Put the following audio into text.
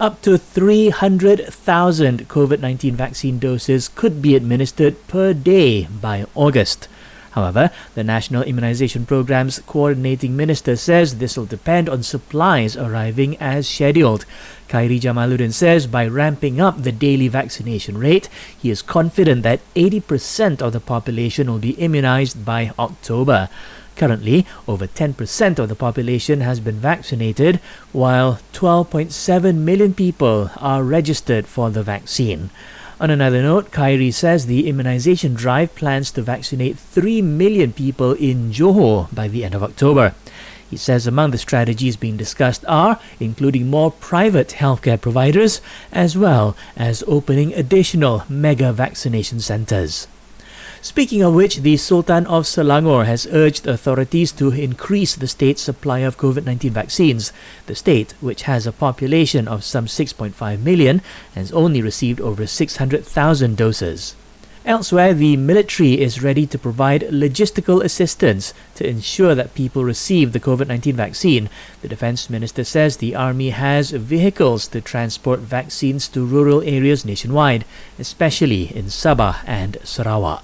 Up to 300,000 COVID 19 vaccine doses could be administered per day by August. However, the National Immunization Programme's coordinating minister says this will depend on supplies arriving as scheduled. Khairy Jamaluddin says by ramping up the daily vaccination rate, he is confident that 80% of the population will be immunized by October. Currently, over 10% of the population has been vaccinated, while 12.7 million people are registered for the vaccine. On another note, Khairy says the immunization drive plans to vaccinate 3 million people in Johor by the end of October. He says among the strategies being discussed are including more private healthcare providers as well as opening additional mega vaccination centers. Speaking of which, the Sultan of Selangor has urged authorities to increase the state's supply of COVID 19 vaccines. The state, which has a population of some 6.5 million, has only received over 600,000 doses. Elsewhere, the military is ready to provide logistical assistance to ensure that people receive the COVID 19 vaccine. The defense minister says the army has vehicles to transport vaccines to rural areas nationwide, especially in Sabah and Sarawak.